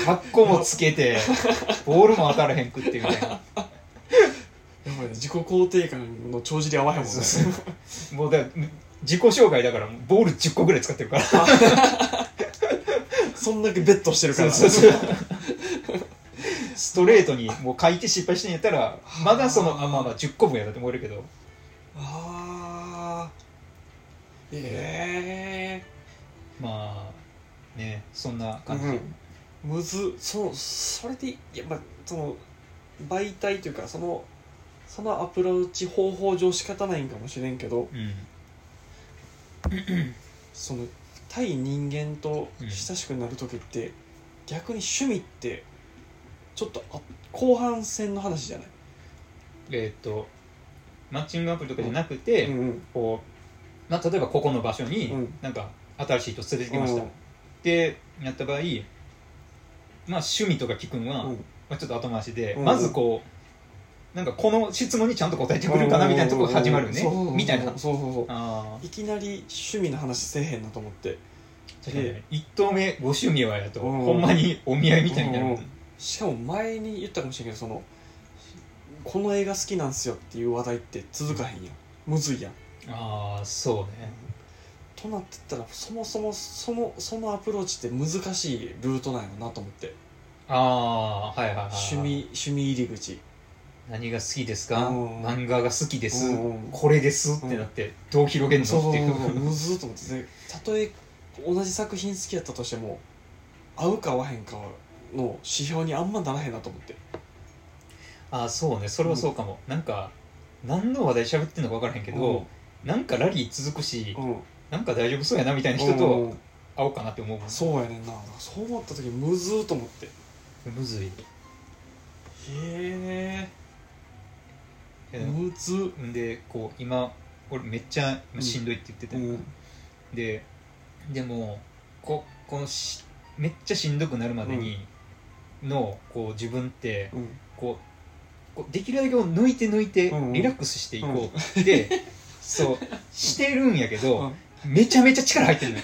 Speaker 2: 格好もつけてボールも当たらへんくってみたいな。
Speaker 1: やば自己肯定感の帳尻合わへんもんね。
Speaker 2: そうそう。もうだから自己紹介だからボール10個ぐらい使ってるから。(laughs)
Speaker 1: そんだけベットしてるから。
Speaker 2: そうそうそうストレートにもう書いて失敗してんやったらまだそのあまあまあ10個分やだと思えるけど。
Speaker 1: ああええ
Speaker 2: まあねそんな感じ、
Speaker 1: うん。むずそうそれでいやまあその媒体というかそのそのアプローチ方法上仕方ないんかもしれんけど
Speaker 2: うん。
Speaker 1: その対人間と親しくなる時って、逆に趣味ってちょっとあ後半戦の話じゃない、
Speaker 2: えっ、とマッチングアプリとかじゃなくて、
Speaker 1: うん。うん
Speaker 2: こう、まあ、例えばここの場所に、
Speaker 1: うん。
Speaker 2: なんか新しい人連れてきました、
Speaker 1: うん。
Speaker 2: ってやった場合まあ趣味とか聞くのは、
Speaker 1: うん。
Speaker 2: まあ、ちょっと後回しで、
Speaker 1: うん。
Speaker 2: まずこうなんかこの質問にちゃんと答えてくれるかなみたいなところが始まるねみたいな。
Speaker 1: そうそうそう。
Speaker 2: あ
Speaker 1: いきなり趣味の話せえへんなと思って。
Speaker 2: あ確かに。ね一投目ご趣味はやと、
Speaker 1: うん。
Speaker 2: ほんまにお見合いみたいになる、
Speaker 1: うんしかも前に言ったかもしれんけどそのこの映画好きなんすよっていう話題って続かへんやん。むずいやん。
Speaker 2: ああそうね。
Speaker 1: となってったらそもそもそのそのアプローチって難しいルートなんやろなと思って。
Speaker 2: ああはいはいはいはい。
Speaker 1: 趣味趣味入り口。
Speaker 2: 何が好きですか、
Speaker 1: うん。
Speaker 2: 漫画が好きです、
Speaker 1: うん。
Speaker 2: これですってなって、どう広げんの？っていう
Speaker 1: そう。そう。むずっと思って。でたとえ同じ作品好きやったとしても合うか合わへんかの指標にあんまならへんなと思って。
Speaker 2: ああそうね。それはそうかも、なんか何の話題喋ってんのか分からへんけど、なんかラリー続くし、
Speaker 1: うん。
Speaker 2: なんか大丈夫そうやなみたいな人
Speaker 1: う
Speaker 2: と
Speaker 1: ん。
Speaker 2: 会おうかなって思うもん
Speaker 1: そうやねんな。そう思った時むずーと思って。へ
Speaker 2: むずい。
Speaker 1: え
Speaker 2: え
Speaker 1: むず。
Speaker 2: んでこう今俺めっちゃ
Speaker 1: うん
Speaker 2: しんどいって言ってた
Speaker 1: うん。
Speaker 2: ででもここのしめっちゃしんどくなるまでにのこう自分って
Speaker 1: うん。
Speaker 2: こうこうできるだけを抜いて抜いて
Speaker 1: うんうん。
Speaker 2: リラックスしていこう。って、そうしてるんやけど、
Speaker 1: うん。
Speaker 2: めちゃめちゃ力入ってるのよ。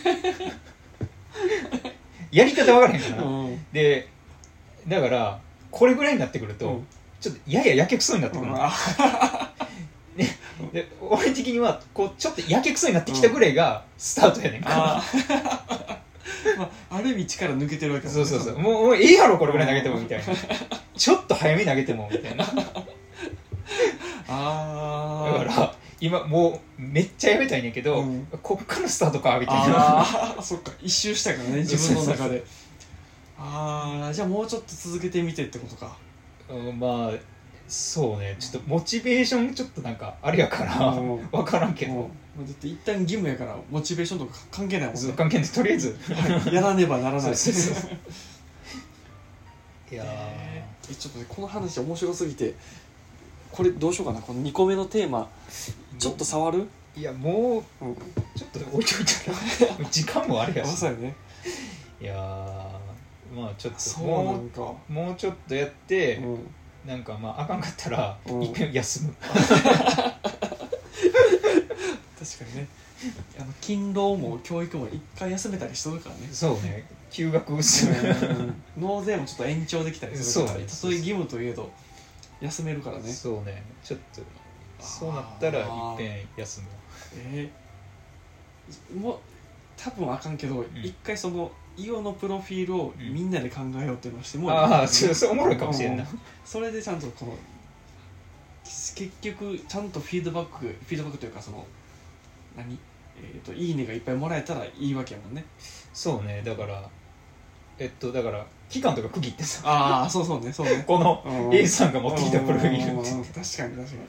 Speaker 2: やり方分からへんからでだからこれぐらいになってくると、
Speaker 1: うん。
Speaker 2: ちょっとやややけくそになってくるの、
Speaker 1: あ
Speaker 2: で俺的にはこうちょっとやけくそになってきたぐらいがスタートやねんか、
Speaker 1: あまあある意味力抜けてるわけだ
Speaker 2: そうそうそう。もうもうええやろこれぐらい投げてもみたいな。(laughs) ちょっと早めに投げてもみたいな。(laughs) だ
Speaker 1: ああ
Speaker 2: から今もうめっちゃやめたいねんけど、
Speaker 1: うん。
Speaker 2: こっからスタートかみたいな。
Speaker 1: ああそっか。一周したからね自分の中で。ああじゃあもうちょっと続けてみてってことか。
Speaker 2: うんまあそうねちょっとモチベーションちょっとなんかあれやから
Speaker 1: うん。
Speaker 2: 分からんけど、
Speaker 1: もうだって一旦義務やからモチベーションとか関係ないもんね。
Speaker 2: そう関係ない。とりあえず
Speaker 1: やらねばならない。
Speaker 2: そうそうそう。(laughs) いやー。
Speaker 1: えちょっとねこの話面白すぎてこれどうしようかな。この2個目のテーマちょっと触る？
Speaker 2: いやもう
Speaker 1: うん。
Speaker 2: ちょっと置いといたら (laughs) 時間もあれやし。
Speaker 1: あそうやね。
Speaker 2: いやーまあちょっともうもうちょっとやって、
Speaker 1: うん
Speaker 2: なんかまああかんかったら
Speaker 1: うん。
Speaker 2: 一遍休む、
Speaker 1: 確かにね。あの勤労も教育も一回休めたりしとるからね。
Speaker 2: そうね。休学する。
Speaker 1: うん。納税もちょっと延長できたりするから
Speaker 2: そうね
Speaker 1: たとえ義務といえど休めるからね。
Speaker 2: そうね。ちょっとそうなったら一遍休むわ
Speaker 1: えー。もう多分あかんけど、一回そのイオのプロフィールを
Speaker 2: うん
Speaker 1: みんなで考えようっていうのをしても
Speaker 2: ああそれおもろいかもしれんな。
Speaker 1: うん。それでちゃんとこの結局ちゃんとフィードバックフィードバックというかその何？えー、といいねがいっぱいもらえたらいいわけやもんね。
Speaker 2: そうね。だからえっとだから期間とか区切ってさ。
Speaker 1: ああそうそうねそうね。(laughs)
Speaker 2: この
Speaker 1: うん。
Speaker 2: A さんが持ってきたプロフィールって。
Speaker 1: うん。確かに確か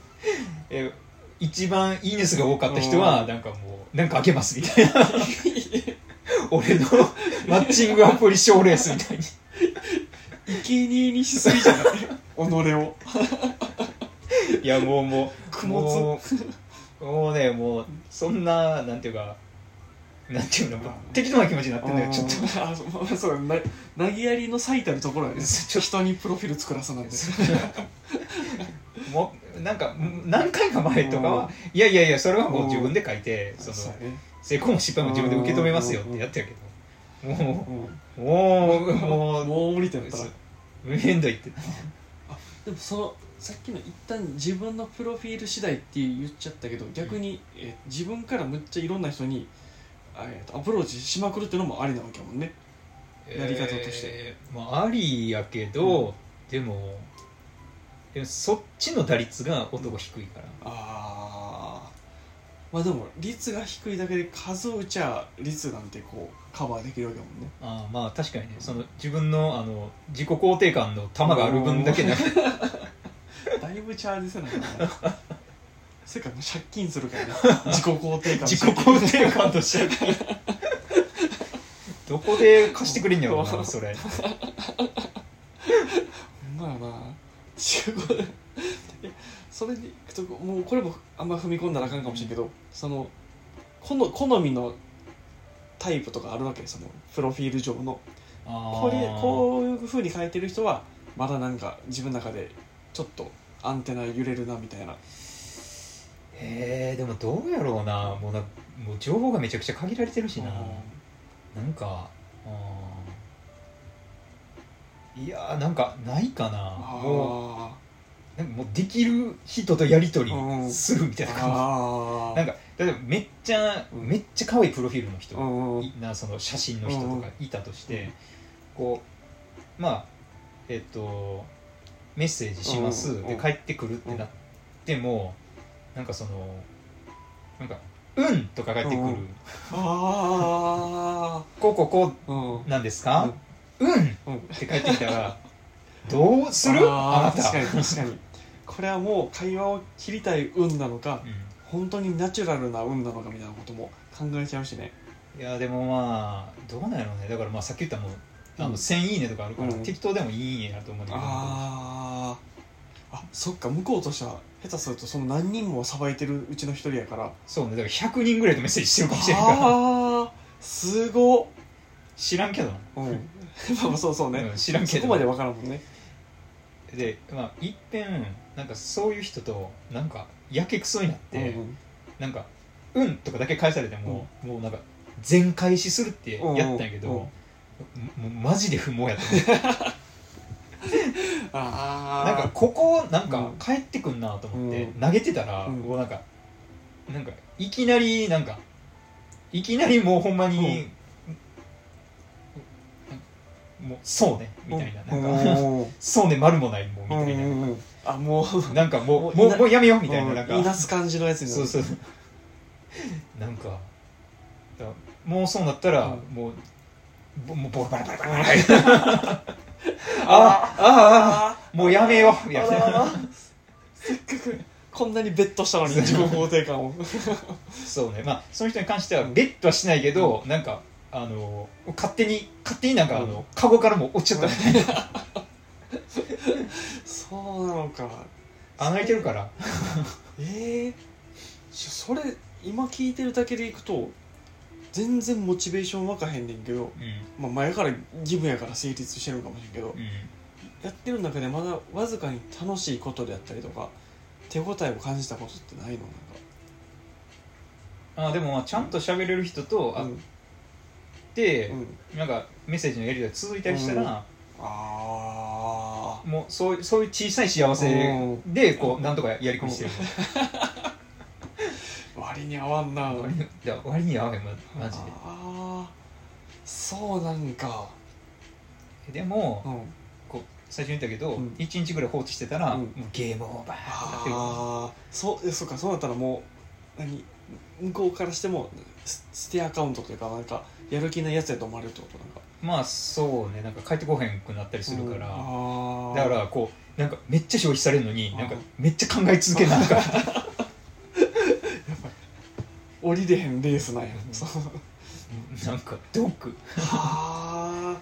Speaker 2: え一番いいね数が多かった人
Speaker 1: うん。
Speaker 2: はなんかもうなんか開けますみたいな (laughs) 俺の (laughs) マッチングアプリ賞レースみたいに。
Speaker 1: に生贄にしすぎじゃない？己を。
Speaker 2: いやもうもうもうもうねもうそんななんていうかなんていうの適当な気持ちになってんのよちょっと。
Speaker 1: あそうまあそうな投げやりの最たるところやね
Speaker 2: ちょ
Speaker 1: 人にプロフィール作らさなんて。
Speaker 2: もうなんか何回か前とかはいやいやいやそれはもう自分で書いてその
Speaker 1: ね
Speaker 2: 成功も失敗も自分で受け止めますよってやってるけど。も
Speaker 1: うん
Speaker 2: うもうもう
Speaker 1: もう無理ってなったら。
Speaker 2: めんどいって。
Speaker 1: でもそのさっきの一旦自分のプロフィール次第って言っちゃったけど逆に、えー自分からむっちゃいろんな人に、アプローチしまくるっていうのもありなわけやもんね。やり方として。
Speaker 2: えーまあありやけど、でもでもそっちの打率が男低いから。
Speaker 1: ああまあでも率が低いだけで数打ちゃ率なんてこうカバーできるわけだもんね。
Speaker 2: ああまあ確かにね。その自分のあの自己肯定感の玉がある分だけな (laughs)
Speaker 1: だいぶチャージせないからそれからもう借金するからね。自己肯定感
Speaker 2: 自己肯定感と借金。どこで貸してくれんやろうなそれ。
Speaker 1: ほんまやな。自己えそれでいくともうこれもあんま踏み込んだらあかんかもしれんけどそのこの好みのタイプとかあるわけそのプロフィール上の。これこういうふうに書いてる人はまだなんか自分の中でちょっとアンテナ揺れるなみたいな。
Speaker 2: へえでもどうやろうな。もうなもう情報がめちゃくちゃ限られてるしな。なんかうん。いやーなんかないかな。も
Speaker 1: あ
Speaker 2: うなんかもうできる人とやり取
Speaker 1: うん。
Speaker 2: りするみたい
Speaker 1: ー
Speaker 2: な感
Speaker 1: あ
Speaker 2: じなんか例えばめっちゃ
Speaker 1: うん。
Speaker 2: めっちゃ可愛いプロフィールの人
Speaker 1: うん。
Speaker 2: いなその写真の人とかいたとしてこうまあえっとメッセージします。
Speaker 1: うん。
Speaker 2: で帰ってくるってなってもなんかそのなんか「うん」とか返ってくる。
Speaker 1: うん。あ「
Speaker 2: こうこうこ
Speaker 1: あうん。
Speaker 2: うなんですか?」うん。
Speaker 1: うん
Speaker 2: って帰ってきたらどうする？あなた。
Speaker 1: 確かに確かにこれはもう会話を切りたい運なのか本当にナチュラルな運なのかみたいなことも考えちゃうしね。
Speaker 2: うんいやでもまあどうなんやろうね。だからまあさっき言ったもうあの
Speaker 1: うん。
Speaker 2: 1000いいねとかあるから
Speaker 1: うん。
Speaker 2: 適当でもいいんやと思うんだけど
Speaker 1: あー。あそっか向こうとしては下手するとその何人もさばいてるうちの一人やから。
Speaker 2: そうね。だから100人ぐらいとメッセージしてるかもしれないから。
Speaker 1: ああすごっ。
Speaker 2: 知らんけど。な
Speaker 1: うん。(laughs) まあまあそうそうね、
Speaker 2: うん知らんけど。
Speaker 1: そこまで分からんもんね
Speaker 2: でまあいっぺんなんかそういう人となんかやけくそになって、
Speaker 1: うん
Speaker 2: なんか「うん」とかだけ返されても、もうなんか全返しするってやったんやけど、
Speaker 1: うん。うん
Speaker 2: もうマジで不毛やったね (laughs)
Speaker 1: ああ
Speaker 2: なんかここなんか
Speaker 1: うん。
Speaker 2: 帰ってくんなと思って、
Speaker 1: うん。
Speaker 2: 投げてたら、
Speaker 1: うん。
Speaker 2: もうなんかなんかいきなりなんかいきなりもうほんまに、もうそうねみたいな,、なんか
Speaker 1: うん。
Speaker 2: そうね丸もないもうみ
Speaker 1: うん
Speaker 2: たいな、
Speaker 1: うん。うんあもう。
Speaker 2: なんかもう
Speaker 1: もう
Speaker 2: もうやめようみたいななんか。
Speaker 1: いなす感じのやつになる。
Speaker 2: そうそう。(laughs) なんかだもうそうなったら、
Speaker 1: うん。
Speaker 2: もうぼもうボラバラバラバラ (laughs)
Speaker 1: あ
Speaker 2: ああ
Speaker 1: あ
Speaker 2: もうやめようみたいな。
Speaker 1: あせっかくこんなにベットしたのに自己肯定感を。(laughs)
Speaker 2: そうね。まあその人に関してはベッドはしないけど、なんかあの勝手に勝手になんか、あのカゴからも落ちちゃったみたいな。
Speaker 1: そうなのか。
Speaker 2: 穴開いてるから。(laughs)
Speaker 1: ええそれ今聞いてるだけでいくと全然モチベーションわかへんねんけど、
Speaker 2: う
Speaker 1: まあ、前から義務やから成立してるんかもしれんけど、
Speaker 2: んうん。
Speaker 1: やってる中でまだわずかに楽しいことであったりとか手応えを感じたことってないの？
Speaker 2: あでもまあちゃんと喋れる人と
Speaker 1: うん、
Speaker 2: なんかメッセージのやり取りが続いたりしたら、
Speaker 1: あ
Speaker 2: もうそういうそういう小さい幸せでこうなんとかやりくりしてる、
Speaker 1: あ割に合わんな。
Speaker 2: 割にいや割に合わへんまマジで。
Speaker 1: ああそうなんか。
Speaker 2: でも、
Speaker 1: うん。
Speaker 2: こう最初に言ったけど、
Speaker 1: うん。
Speaker 2: 1日ぐらい放置してたら、
Speaker 1: うん。
Speaker 2: もうゲームオーバーって
Speaker 1: ああそうえそうかそうなったらもう何？向こうからしてもスステアカウントというかなんかやる気ないやつやと思われるってことなんか。
Speaker 2: まあそうね。なんか帰ってこへんくなったりするから、
Speaker 1: うん。
Speaker 2: だからこうなんかめっちゃ消費されるのになんかめっちゃ考え続けながら
Speaker 1: 降りれへんレースなんや、
Speaker 2: うん。なんか毒
Speaker 1: はあ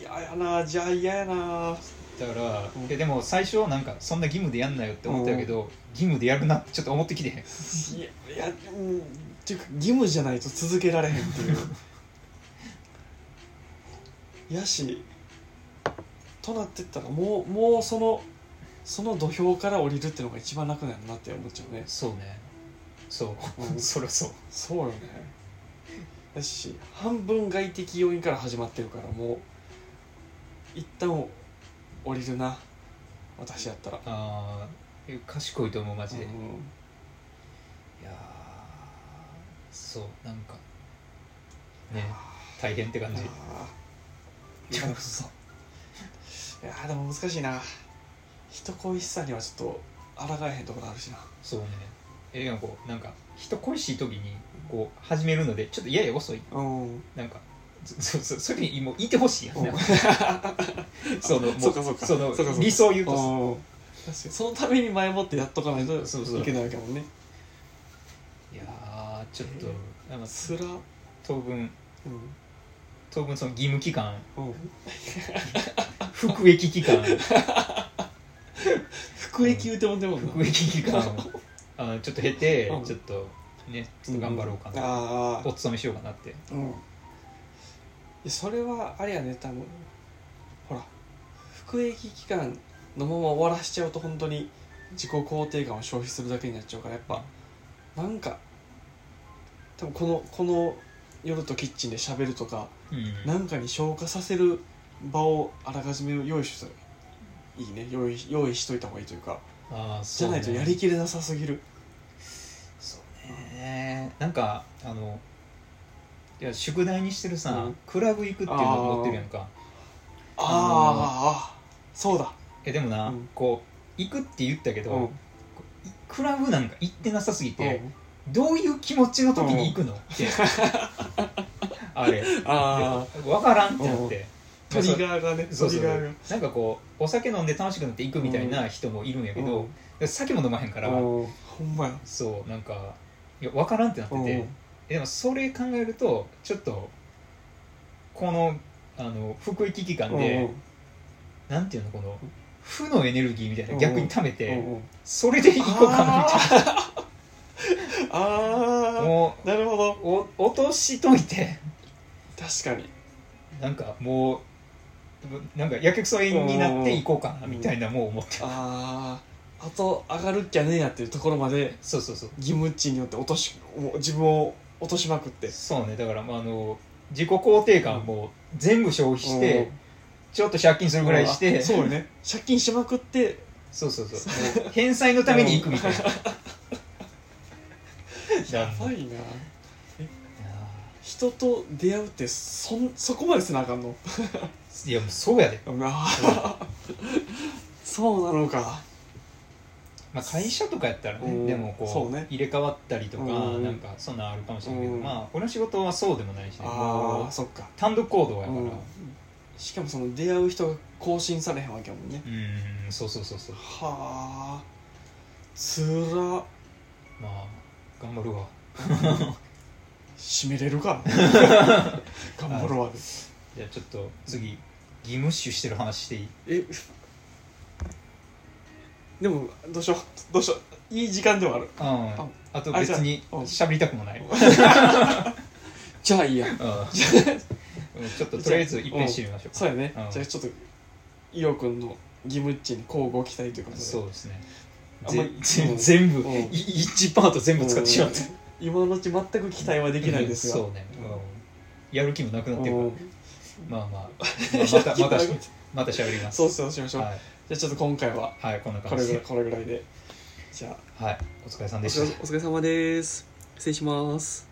Speaker 1: 嫌やなじゃあ嫌やな
Speaker 2: だから、
Speaker 1: うん。
Speaker 2: えでも最初なんかそんな義務でやんなよって思ってたけど、義務でやるなってちょっと思ってきてへん。
Speaker 1: いやいやうんっていうか義務じゃないと続けられへんっていう。(laughs) やしとなってったらもうもうそのその土俵から降りるっていうのが一番楽なんやなって思っちゃうね。
Speaker 2: そうね。そう、
Speaker 1: うん。(laughs)
Speaker 2: そりゃそう。
Speaker 1: そうよね。だし半分外的要因から始まってるからもう一旦降りるな。私やったら。
Speaker 2: ああ賢いと思うマジで、
Speaker 1: うん
Speaker 2: いやーそうなんかね大変って感じ。
Speaker 1: いやそういやーでも難しいな。人恋しさにはちょっと抗えへんところあるしな。
Speaker 2: そうね。えでもこうなんか人恋しい時にこう始めるのでちょっとやや遅い。
Speaker 1: うん。
Speaker 2: なんかそそそれにもういてほしいやん。(laughs) その
Speaker 1: うかそうか。
Speaker 2: その
Speaker 1: そうかそうか。
Speaker 2: 理想を言うと。
Speaker 1: うん。確かに。そのために前もってやっとかないと
Speaker 2: そうそう
Speaker 1: いけないわけもんね。
Speaker 2: いやーちょっとなんか
Speaker 1: つらうん
Speaker 2: 当分当分その義務期間。
Speaker 1: うん。
Speaker 2: 服役期間。(laughs)
Speaker 1: 服役言うてもんでも
Speaker 2: 服役期間。あのちょっと経て
Speaker 1: うん。
Speaker 2: ちょっとねちょっと頑張ろうかな、お勤めしようかなって。
Speaker 1: うんそれはあれやね多分。ほら服役期間のまま終わらしちゃうと本当に自己肯定感を消費するだけになっちゃうからやっぱ。なんか多分このこの夜とキッチンで喋るとか
Speaker 2: うん。
Speaker 1: なんかに消化させる場をあらかじめ用意したらいい。ね。用意用意しといた方がいいというか。
Speaker 2: あそうね。
Speaker 1: ゃないとやりきれなさすぎる。
Speaker 2: そうね。なんかあのいや宿題にしてるさ、
Speaker 1: うん。
Speaker 2: クラブ行くっていうのを持ってるやんか。
Speaker 1: あー。あーそうだ。
Speaker 2: えでもな、
Speaker 1: うん。
Speaker 2: こう行くって言ったけど、
Speaker 1: うん。
Speaker 2: クラブなんか行ってなさすぎて、
Speaker 1: うん。
Speaker 2: どういう気持ちの時に行くの、って。あれ。
Speaker 1: あ
Speaker 2: 分からんってなって、
Speaker 1: あトリガーがね
Speaker 2: そうそう。
Speaker 1: トリガーが。
Speaker 2: なんかこうお酒飲んで楽しくなって行くみたいな人もいるんやけど、で酒も飲まへんから、
Speaker 1: うん。ほんまや。
Speaker 2: そうなんかいや分からんってなってて、えでもそれ考えるとちょっとこのあの服役期間で、なんていうのこの負のエネルギーみたいな
Speaker 1: うん
Speaker 2: 逆に溜めて、
Speaker 1: うんうん。
Speaker 2: それで行こうかなみたい
Speaker 1: ああ
Speaker 2: なも
Speaker 1: なるほど。
Speaker 2: うお落としといて。
Speaker 1: 確かに。
Speaker 2: なんかもうなんかやけくそになって行こうかなみたいなもう思って
Speaker 1: あああと上がるっきゃねえやっていうところまで
Speaker 2: そうそうそう。
Speaker 1: 義務値によって落とし自分を落としまくって。
Speaker 2: そうね。だからまああの自己肯定感も全部消費して、
Speaker 1: うん。
Speaker 2: ちょっと借金するぐらいして、
Speaker 1: あそうよね。借金しまくって
Speaker 2: そうそうそう。返済のために行くみたいな、(laughs)
Speaker 1: やばいな。人と出会うってそんそこまでせなあかんの？
Speaker 2: ーいやもうそうやで、(laughs)
Speaker 1: そうなのか
Speaker 2: まあ、会社とかやったらね、
Speaker 1: うん。
Speaker 2: でもこう
Speaker 1: ね。
Speaker 2: 入れ替わったりとか、
Speaker 1: うん
Speaker 2: なんかそんなんあるかもしれないけど、
Speaker 1: うん
Speaker 2: まあ俺の仕事はそうでもないしね。
Speaker 1: ああそっか。
Speaker 2: 単独行動やから。
Speaker 1: うん。しかもその出会う人が更新されへんわけやもんね。
Speaker 2: うんそうそうそうそう。
Speaker 1: はあ。つら
Speaker 2: まあ頑張るわ。
Speaker 1: 締めれるか。(laughs) 頑張るわで
Speaker 2: じゃあちょっと次義務視してる話していい？
Speaker 1: えでもどうしよう。どうしよう。いい時間ではある。
Speaker 2: ああと別に
Speaker 1: あじゃあうん。
Speaker 2: 喋りたくもない。(laughs)
Speaker 1: じゃあいいや。
Speaker 2: うん。ちょっととりあえず一遍してみましょうか。
Speaker 1: そうやね。
Speaker 2: うん。
Speaker 1: じゃあちょっと伊代君の義務っちに交互期待ということで。
Speaker 2: そうですね。
Speaker 1: あん
Speaker 2: 全部
Speaker 1: うん。
Speaker 2: い1パート全部使ってしまった
Speaker 1: うん。今のうち全く期待はできないですが
Speaker 2: そうね、うん。やる気もなくなってるから。
Speaker 1: うん。
Speaker 2: まあまあ、まあ、またまたまた喋ります。
Speaker 1: そうそうしましょう、
Speaker 2: はい、
Speaker 1: じゃあちょっと今回は
Speaker 2: はい、こんな
Speaker 1: こ
Speaker 2: 感じ。で
Speaker 1: れぐらいこれぐらいで。じゃあ。
Speaker 2: はいお疲れさん
Speaker 1: お
Speaker 2: でした。
Speaker 1: 疲れ様です。失礼します